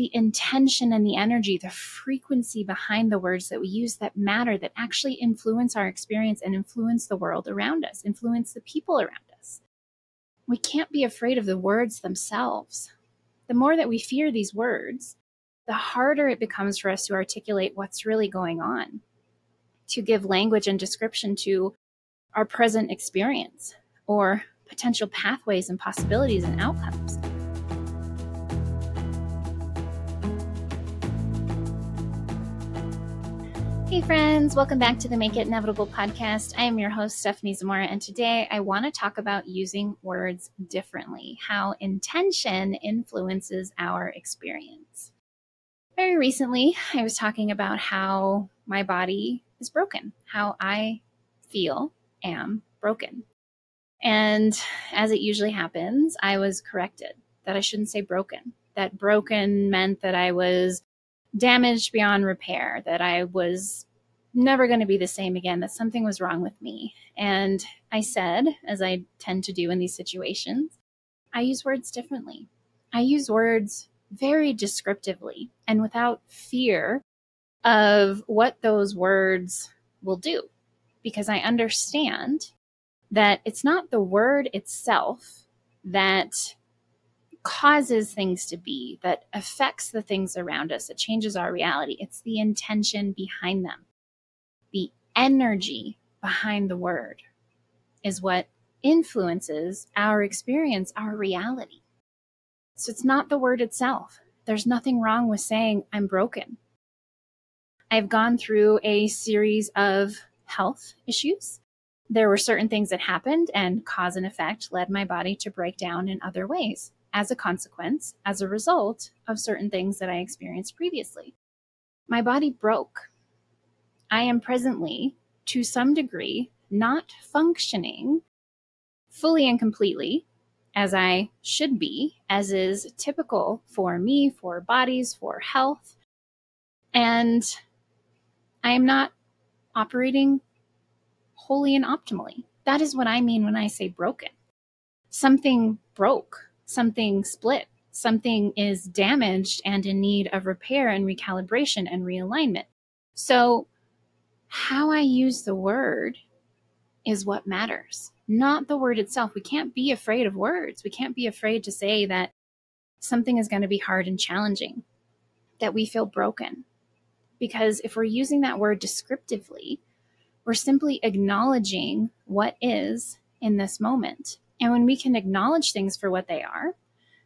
the intention and the energy, the frequency behind the words that we use that matter, that actually influence our experience and influence the world around us, influence the people around us. We can't be afraid of the words themselves. The more that we fear these words, the harder it becomes for us to articulate what's really going on, to give language and description to our present experience or potential pathways and possibilities and outcomes. Hey, friends, welcome back to the Make It Inevitable podcast. I am your host, Stephanie Zamora, and today I want to talk about using words differently, how intention influences our experience. Very recently, I was talking about how my body is broken, how I feel am broken. And as it usually happens, I was corrected that I shouldn't say broken, that broken meant that I was damaged beyond repair, that I was never going to be the same again, that something was wrong with me. And I said, as I tend to do in these situations, I use words differently. I use words very descriptively and without fear of what those words will do, because I understand that it's not the word itself that causes things to be, that affects the things around us, that changes our reality. It's the intention behind them. The energy behind the word is what influences our experience, our reality. So it's not the word itself. There's nothing wrong with saying, I'm broken. I've gone through a series of health issues. There were certain things that happened, and cause and effect led my body to break down in other ways as a consequence, as a result of certain things that I experienced previously. My body broke. I am presently, to some degree, not functioning fully and completely as I should be, as is typical for me, for bodies, for health. And I am not operating wholly and optimally. That is what I mean when I say broken. Something broke something split, something is damaged and in need of repair and recalibration and realignment. So, how I use the word is what matters, not the word itself. We can't be afraid of words. We can't be afraid to say that something is going to be hard and challenging, that we feel broken. Because if we're using that word descriptively, we're simply acknowledging what is in this moment. And when we can acknowledge things for what they are,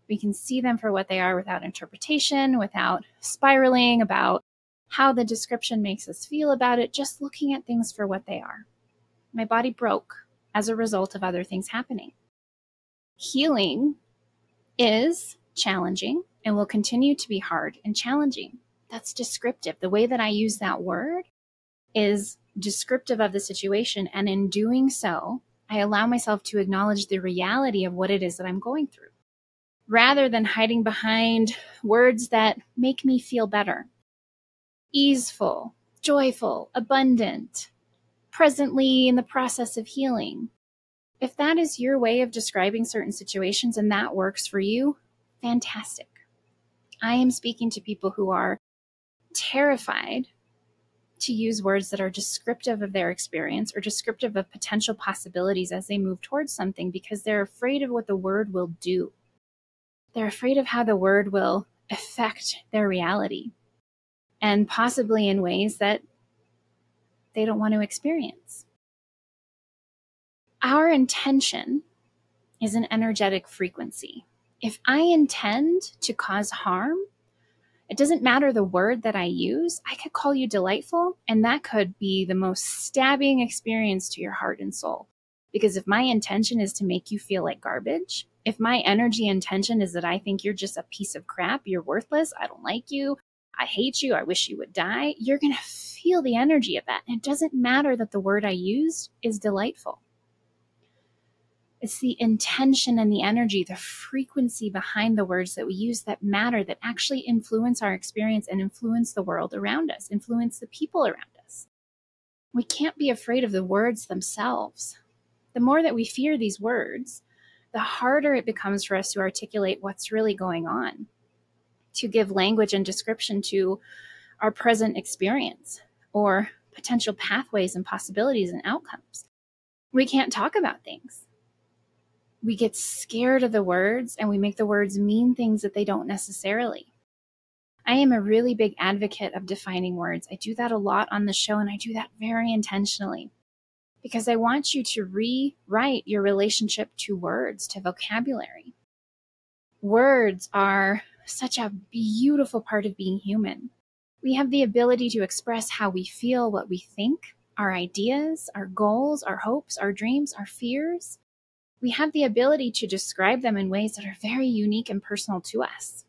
we can see them for what they are without interpretation, without spiraling about how the description makes us feel about it, just looking at things for what they are. My body broke as a result of other things happening. Healing is challenging and will continue to be hard and challenging. That's descriptive. The way that I use that word is descriptive of the situation. And in doing so, I allow myself to acknowledge the reality of what it is that I'm going through rather than hiding behind words that make me feel better. Easeful, joyful, abundant, presently in the process of healing. If that is your way of describing certain situations and that works for you, fantastic. I am speaking to people who are terrified to use words that are descriptive of their experience or descriptive of potential possibilities as they move towards something because they're afraid of what the word will do. They're afraid of how the word will affect their reality and possibly in ways that they don't want to experience. Our intention is an energetic frequency. If I intend to cause harm, it doesn't matter the word that I use. I could call you delightful, and that could be the most stabbing experience to your heart and soul. Because if my intention is to make you feel like garbage, if my energy intention is that I think you're just a piece of crap, you're worthless, I don't like you, I hate you, I wish you would die, you're going to feel the energy of that. And it doesn't matter that the word I used is delightful. It's the intention and the energy, the frequency behind the words that we use that matter, that actually influence our experience and influence the world around us, influence the people around us. We can't be afraid of the words themselves. The more that we fear these words, the harder it becomes for us to articulate what's really going on, to give language and description to our present experience or potential pathways and possibilities and outcomes. We can't talk about things. We get scared of the words and we make the words mean things that they don't necessarily. I am a really big advocate of defining words. I do that a lot on the show and I do that very intentionally because I want you to rewrite your relationship to words, to vocabulary. Words are such a beautiful part of being human. We have the ability to express how we feel, what we think, our ideas, our goals, our hopes, our dreams, our fears. We have the ability to describe them in ways that are very unique and personal to us,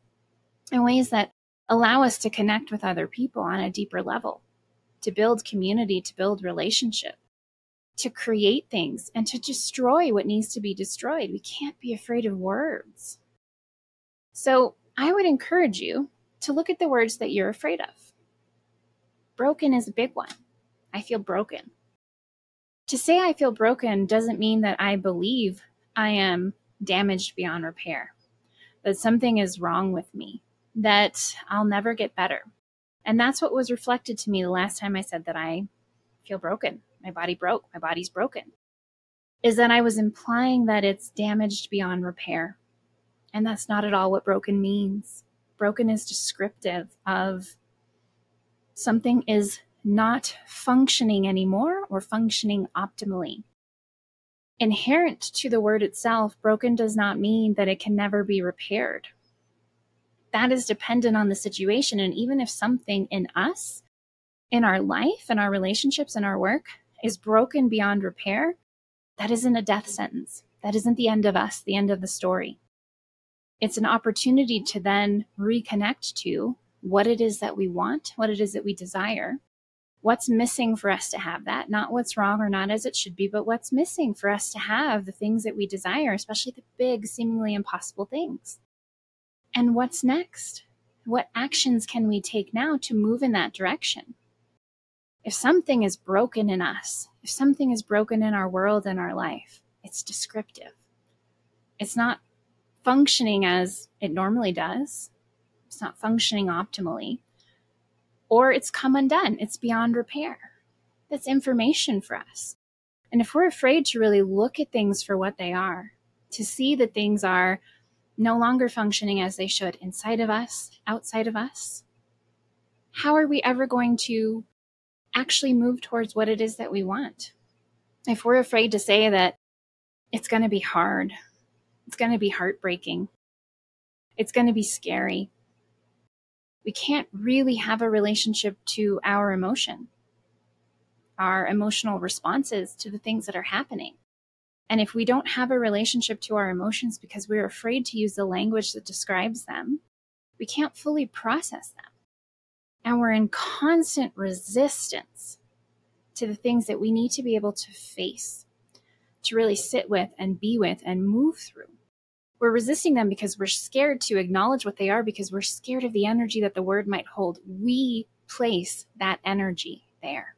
in ways that allow us to connect with other people on a deeper level, to build community, to build relationship, to create things, and to destroy what needs to be destroyed. We can't be afraid of words. So I would encourage you to look at the words that you're afraid of. Broken is a big one. I feel broken. To say I feel broken doesn't mean that I believe I am damaged beyond repair, that something is wrong with me, that I'll never get better. And that's what was reflected to me the last time I said that I feel broken. My body broke. My body's broken. Is that I was implying that it's damaged beyond repair. And that's not at all what broken means. Broken is descriptive of something is not functioning anymore or functioning optimally. Inherent to the word itself, broken does not mean that it can never be repaired that is dependent on the situation. And even if something in us, in our life, in our relationships, in our work is broken beyond repair, that isn't a death sentence. That isn't the end of us, the end of the story. It's an opportunity to then reconnect to what it is that we want, what it is that we desire, what's missing for us to have that, not what's wrong or not as it should be, but what's missing for us to have the things that we desire, especially the big, seemingly impossible things. And what's next? What actions can we take now to move in that direction? If something is broken in us, if something is broken in our world and our life, it's descriptive. It's not functioning as it normally does, it's not functioning optimally, or it's come undone, it's beyond repair. That's information for us. And if we're afraid to really look at things for what they are, to see that things are no longer functioning as they should inside of us, outside of us, how are we ever going to actually move towards what it is that we want? If we're afraid to say that it's going to be hard, it's going to be heartbreaking, it's going to be scary, we can't really have a relationship to our emotion, our emotional responses to the things that are happening. And if we don't have a relationship to our emotions because we're afraid to use the language that describes them, we can't fully process them. And we're in constant resistance to the things that we need to be able to face, to really sit with and be with and move through. We're resisting them because we're scared to acknowledge what they are because we're scared of the energy that the word might hold. We place that energy there.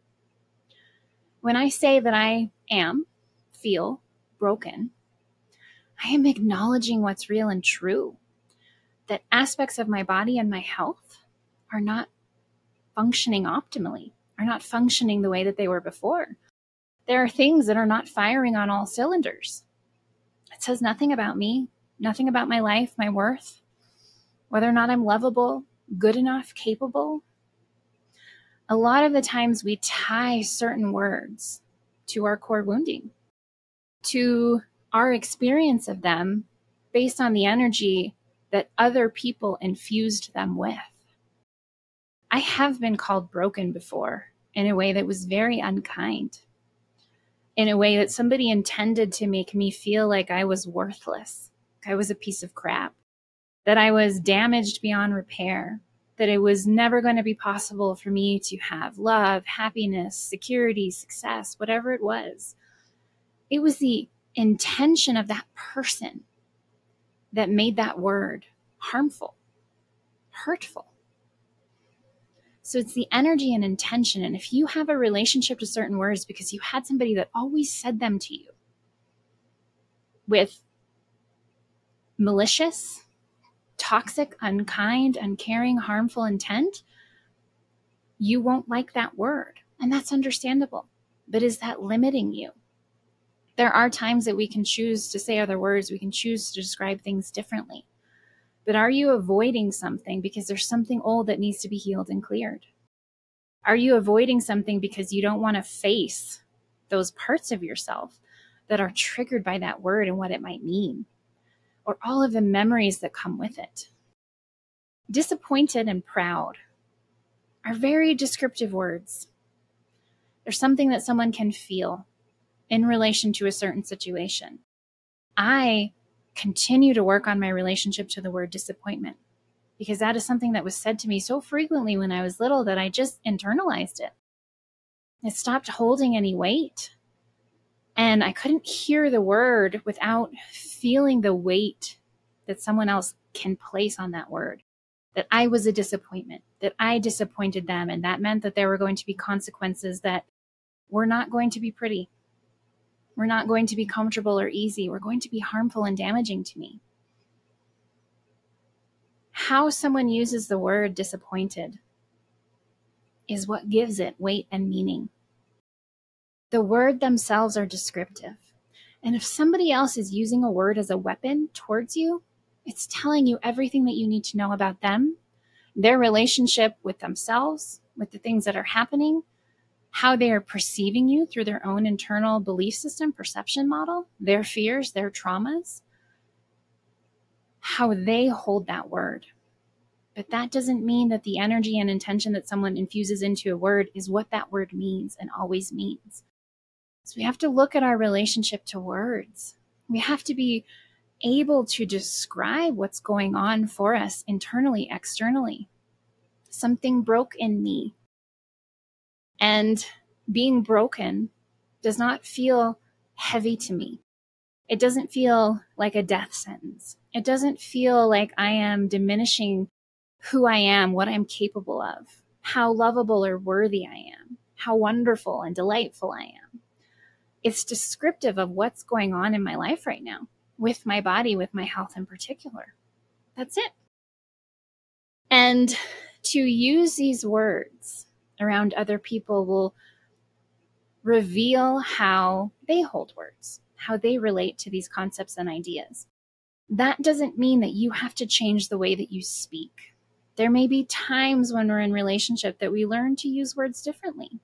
When I say that I am, feel, broken, I am acknowledging what's real and true. That aspects of my body and my health are not functioning optimally, are not functioning the way that they were before. There are things that are not firing on all cylinders. It says nothing about me, nothing about my life, my worth, whether or not I'm lovable, good enough, capable. A lot of the times we tie certain words to our core wounding to our experience of them based on the energy that other people infused them with. I have been called broken before in a way that was very unkind, in a way that somebody intended to make me feel like I was worthless, I was a piece of crap, that I was damaged beyond repair, that it was never going to be possible for me to have love, happiness, security, success, whatever it was. It was the intention of that person that made that word harmful, hurtful. So it's the energy and intention. And if you have a relationship to certain words because you had somebody that always said them to you with malicious, toxic, unkind, uncaring, harmful intent, you won't like that word. And that's understandable. But is that limiting you? There are times that we can choose to say other words, we can choose to describe things differently. But are you avoiding something because there's something old that needs to be healed and cleared? Are you avoiding something because you don't want to face those parts of yourself that are triggered by that word and what it might mean? Or all of the memories that come with it? Disappointed and proud are very descriptive words. They're something that someone can feel in relation to a certain situation. I continue to work on my relationship to the word disappointment because that is something that was said to me so frequently when I was little that I just internalized it. It stopped holding any weight. And I couldn't hear the word without feeling the weight that someone else can place on that word. That I was a disappointment, that I disappointed them. And that meant that there were going to be consequences that were not going to be pretty. We're not going to be comfortable or easy. We're going to be harmful and damaging to me. How someone uses the word disappointed is what gives it weight and meaning. The word themselves are descriptive. And if somebody else is using a word as a weapon towards you, it's telling you everything that you need to know about them, their relationship with themselves, with the things that are happening, how they are perceiving you through their own internal belief system, perception model, their fears, their traumas, how they hold that word. But that doesn't mean that the energy and intention that someone infuses into a word is what that word means and always means. So we have to look at our relationship to words. We have to be able to describe what's going on for us internally, externally. Something broke in me. And being broken does not feel heavy to me. It doesn't feel like a death sentence. It doesn't feel like I am diminishing who I am, what I'm capable of, how lovable or worthy I am, how wonderful and delightful I am. It's descriptive of what's going on in my life right now with my body, with my health in particular. That's it. And to use these words around other people will reveal how they hold words, how they relate to these concepts and ideas. That doesn't mean that you have to change the way that you speak. There may be times when we're in relationship that we learn to use words differently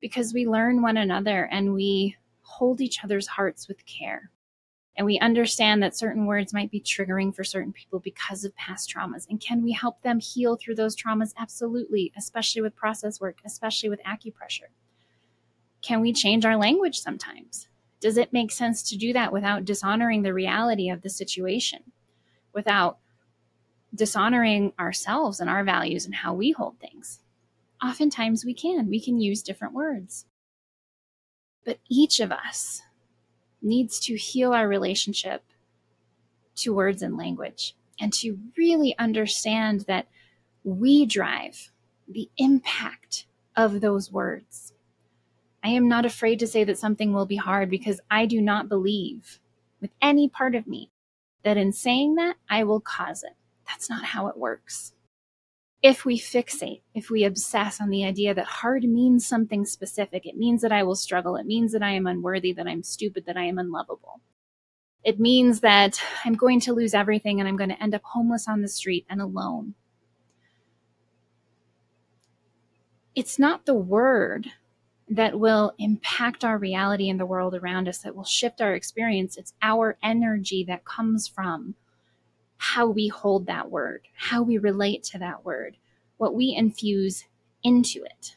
because we learn one another and we hold each other's hearts with care. And we understand that certain words might be triggering for certain people because of past traumas. And can we help them heal through those traumas? Absolutely, especially with process work, especially with acupressure. Can we change our language sometimes? Does it make sense to do that without dishonoring the reality of the situation, without dishonoring ourselves and our values and how we hold things? Oftentimes we can. We can use different words. But each of us needs to heal our relationship to words and language and to really understand that we drive the impact of those words. I am not afraid to say that something will be hard because I do not believe with any part of me that in saying that I will cause it. That's not how it works if we fixate, if we obsess on the idea that hard means something specific, it means that I will struggle, it means that I am unworthy, that I'm stupid, that I am unlovable. It means that I'm going to lose everything and I'm going to end up homeless on the street and alone. It's not the word that will impact our reality in the world around us, that will shift our experience. It's our energy that comes from how we hold that word, how we relate to that word, what we infuse into it.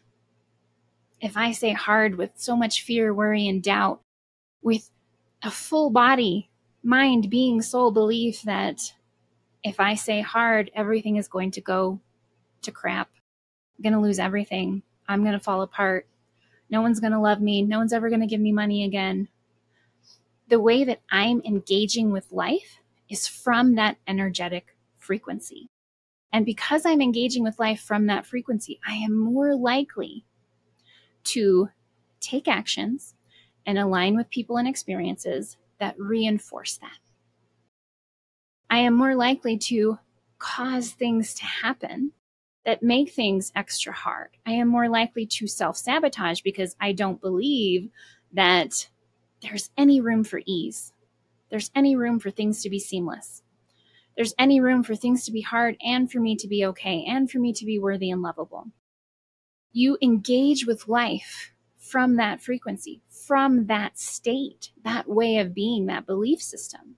If I say hard with so much fear, worry, and doubt, with a full body, mind, being, soul belief that if I say hard, everything is going to go to crap. I'm going to lose everything. I'm going to fall apart. No one's going to love me. No one's ever going to give me money again. The way that I'm engaging with life is from that energetic frequency. And because I'm engaging with life from that frequency, I am more likely to take actions and align with people and experiences that reinforce that. I am more likely to cause things to happen that make things extra hard. I am more likely to self sabotage because I don't believe that there's any room for ease. There's any room for things to be seamless. There's any room for things to be hard and for me to be okay and for me to be worthy and lovable. You engage with life from that frequency, from that state, that way of being, that belief system.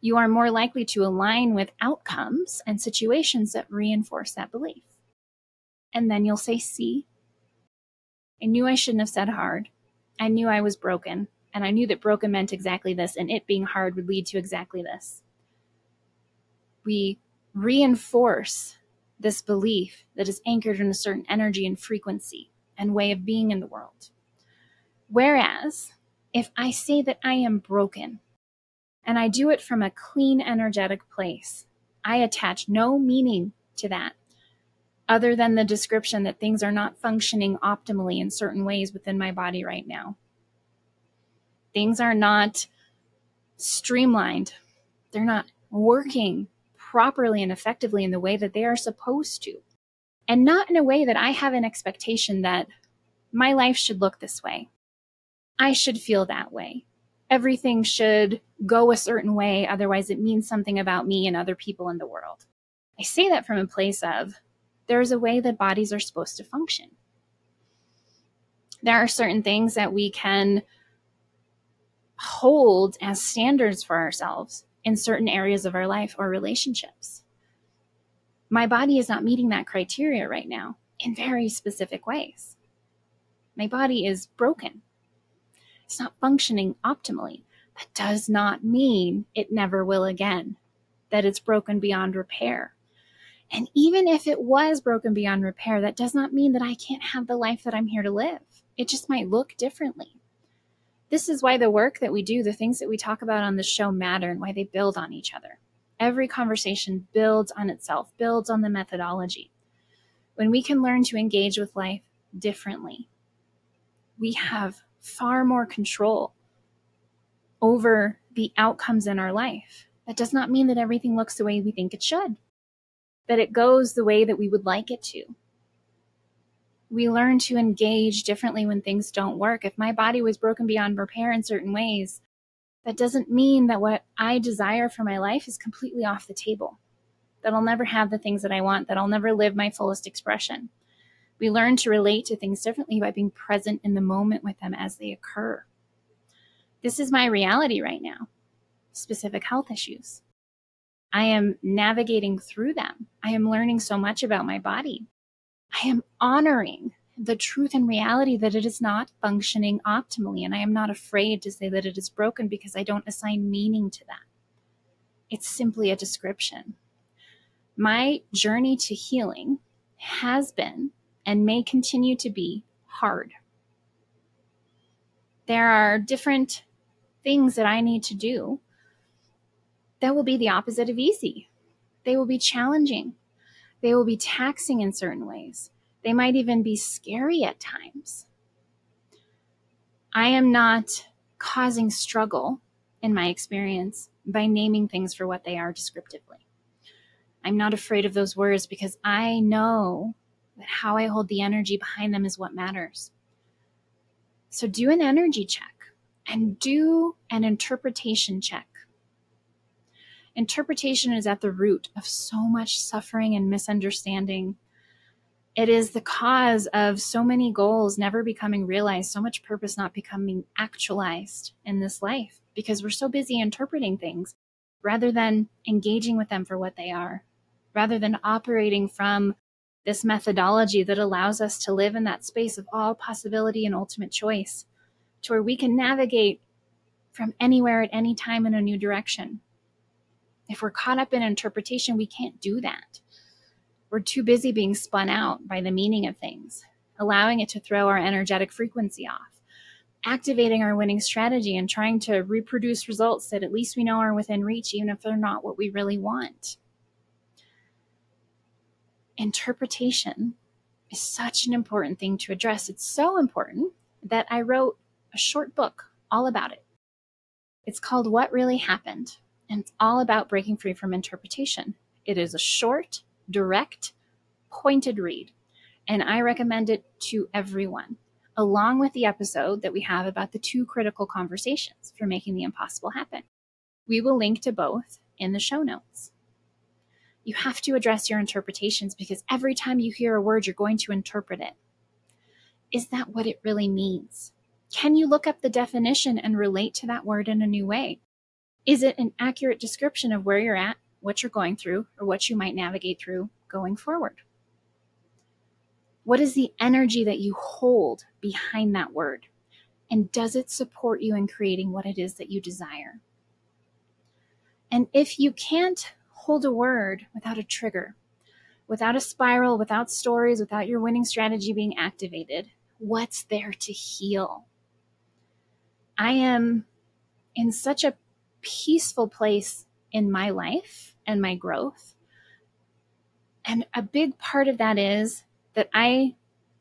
You are more likely to align with outcomes and situations that reinforce that belief. And then you'll say, See, I knew I shouldn't have said hard. I knew I was broken. And I knew that broken meant exactly this, and it being hard would lead to exactly this. We reinforce this belief that is anchored in a certain energy and frequency and way of being in the world. Whereas, if I say that I am broken and I do it from a clean, energetic place, I attach no meaning to that other than the description that things are not functioning optimally in certain ways within my body right now. Things are not streamlined. They're not working properly and effectively in the way that they are supposed to. And not in a way that I have an expectation that my life should look this way. I should feel that way. Everything should go a certain way, otherwise, it means something about me and other people in the world. I say that from a place of there's a way that bodies are supposed to function. There are certain things that we can hold as standards for ourselves in certain areas of our life or relationships. My body is not meeting that criteria right now in very specific ways. My body is broken. It's not functioning optimally. That does not mean it never will again, that it's broken beyond repair. And even if it was broken beyond repair, that does not mean that I can't have the life that I'm here to live. It just might look differently. This is why the work that we do, the things that we talk about on the show matter and why they build on each other. Every conversation builds on itself, builds on the methodology. When we can learn to engage with life differently, we have far more control over the outcomes in our life. That does not mean that everything looks the way we think it should, that it goes the way that we would like it to we learn to engage differently when things don't work. If my body was broken beyond repair in certain ways, that doesn't mean that what I desire for my life is completely off the table, that I'll never have the things that I want, that I'll never live my fullest expression. We learn to relate to things differently by being present in the moment with them as they occur. This is my reality right now specific health issues. I am navigating through them. I am learning so much about my body. I am honoring the truth and reality that it is not functioning optimally. And I am not afraid to say that it is broken because I don't assign meaning to that. It's simply a description. My journey to healing has been and may continue to be hard. There are different things that I need to do that will be the opposite of easy. They will be challenging. They will be taxing in certain ways. They might even be scary at times. I am not causing struggle in my experience by naming things for what they are descriptively. I'm not afraid of those words because I know that how I hold the energy behind them is what matters. So do an energy check and do an interpretation check Interpretation is at the root of so much suffering and misunderstanding. It is the cause of so many goals never becoming realized, so much purpose not becoming actualized in this life because we're so busy interpreting things rather than engaging with them for what they are, rather than operating from this methodology that allows us to live in that space of all possibility and ultimate choice, to where we can navigate from anywhere at any time in a new direction. If we're caught up in interpretation, we can't do that. We're too busy being spun out by the meaning of things, allowing it to throw our energetic frequency off, activating our winning strategy and trying to reproduce results that at least we know are within reach, even if they're not what we really want. Interpretation is such an important thing to address. It's so important that I wrote a short book all about it. It's called What Really Happened and it's all about breaking free from interpretation. It is a short, direct, pointed read, and I recommend it to everyone, along with the episode that we have about the two critical conversations for making the impossible happen. We will link to both in the show notes. You have to address your interpretations because every time you hear a word, you're going to interpret it. Is that what it really means? Can you look up the definition and relate to that word in a new way? Is it an accurate description of where you're at, what you're going through, or what you might navigate through going forward? What is the energy that you hold behind that word? And does it support you in creating what it is that you desire? And if you can't hold a word without a trigger, without a spiral, without stories, without your winning strategy being activated, what's there to heal? I am in such a peaceful place in my life and my growth. And a big part of that is that I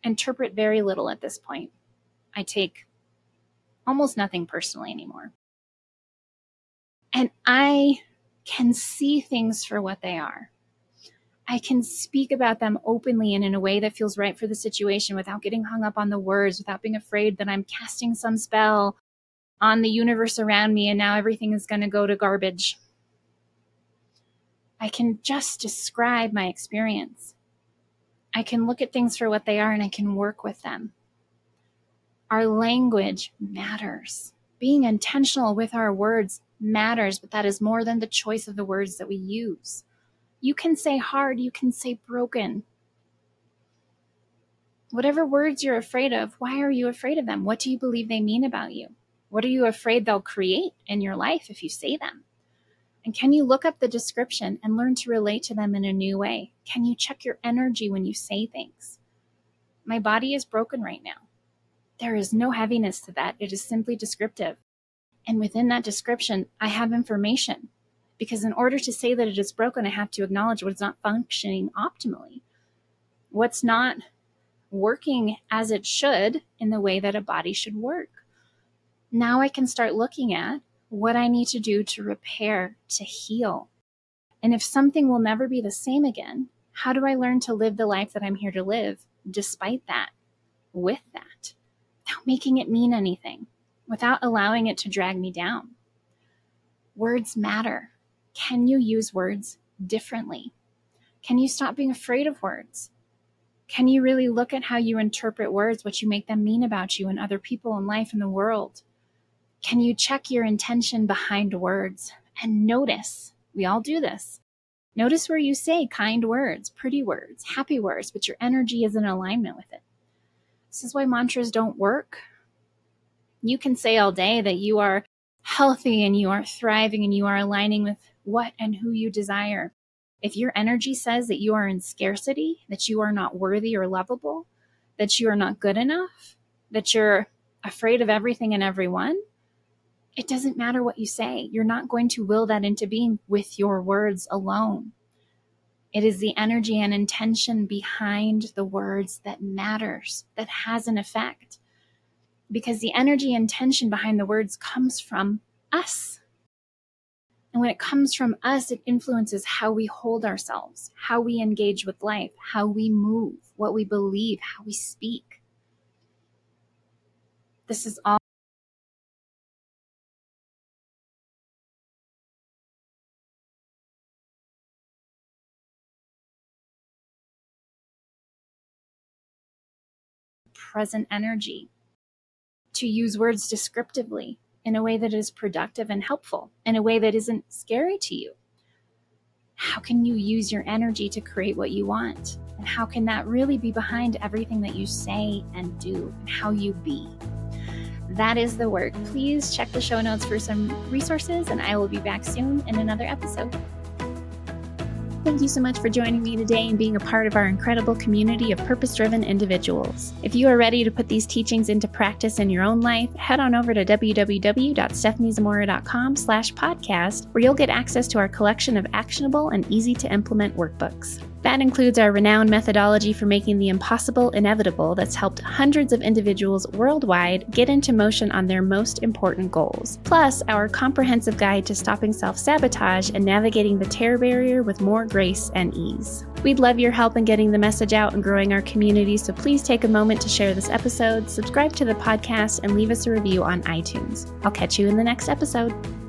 interpret very little at this point. I take almost nothing personally anymore. And I can see things for what they are. I can speak about them openly and in a way that feels right for the situation without getting hung up on the words, without being afraid that I'm casting some spell on the universe around me and now everything is going to go to garbage. I can just describe my experience. I can look at things for what they are and I can work with them. Our language matters. Being intentional with our words matters, but that is more than the choice of the words that we use. You can say hard, you can say broken. Whatever words you're afraid of, why are you afraid of them? What do you believe they mean about you? What are you afraid they'll create in your life if you say them? And can you look up the description and learn to relate to them in a new way? Can you check your energy when you say things? My body is broken right now. There is no heaviness to that. It is simply descriptive. And within that description, I have information. Because in order to say that it is broken, I have to acknowledge what's not functioning optimally, what's not working as it should in the way that a body should work now I can start looking at what I need to do to repair, to heal. And if something will never be the same again, how do I learn to live the life that I'm here to live despite that, with that, without making it mean anything, without allowing it to drag me down? Words matter. Can you use words differently? Can you stop being afraid of words? Can you really look at how you interpret words, what you make them mean about you and other people in life and the world? Can you check your intention behind words and notice? We all do this. Notice where you say kind words, pretty words, happy words, but your energy is in alignment with it. This is why mantras don't work. You can say all day that you are healthy and you are thriving and you are aligning with what and who you desire. If your energy says that you are in scarcity, that you are not worthy or lovable, that you are not good enough, that you're afraid of everything and everyone, it doesn't matter what you say. You're not going to will that into being with your words alone. It is the energy and intention behind the words that matters, that has an effect. Because the energy and intention behind the words comes from us. And when it comes from us, it influences how we hold ourselves, how we engage with life, how we move, what we believe, how we speak. This is all present energy, to use words descriptively in a way that is productive and helpful, in a way that isn't scary to you. How can you use your energy to create what you want? And how can that really be behind everything that you say and do and how you be? That is the work. Please check the show notes for some resources, and I will be back soon in another episode. Thank you so much for joining me today and being a part of our incredible community of purpose driven individuals. If you are ready to put these teachings into practice in your own life, head on over to www.stephaniezamora.com slash podcast, where you'll get access to our collection of actionable and easy to implement workbooks. That includes our renowned methodology for making the impossible inevitable that's helped hundreds of individuals worldwide get into motion on their most important goals. Plus, our comprehensive guide to stopping self sabotage and navigating the terror barrier with more grace and ease. We'd love your help in getting the message out and growing our community, so please take a moment to share this episode, subscribe to the podcast, and leave us a review on iTunes. I'll catch you in the next episode.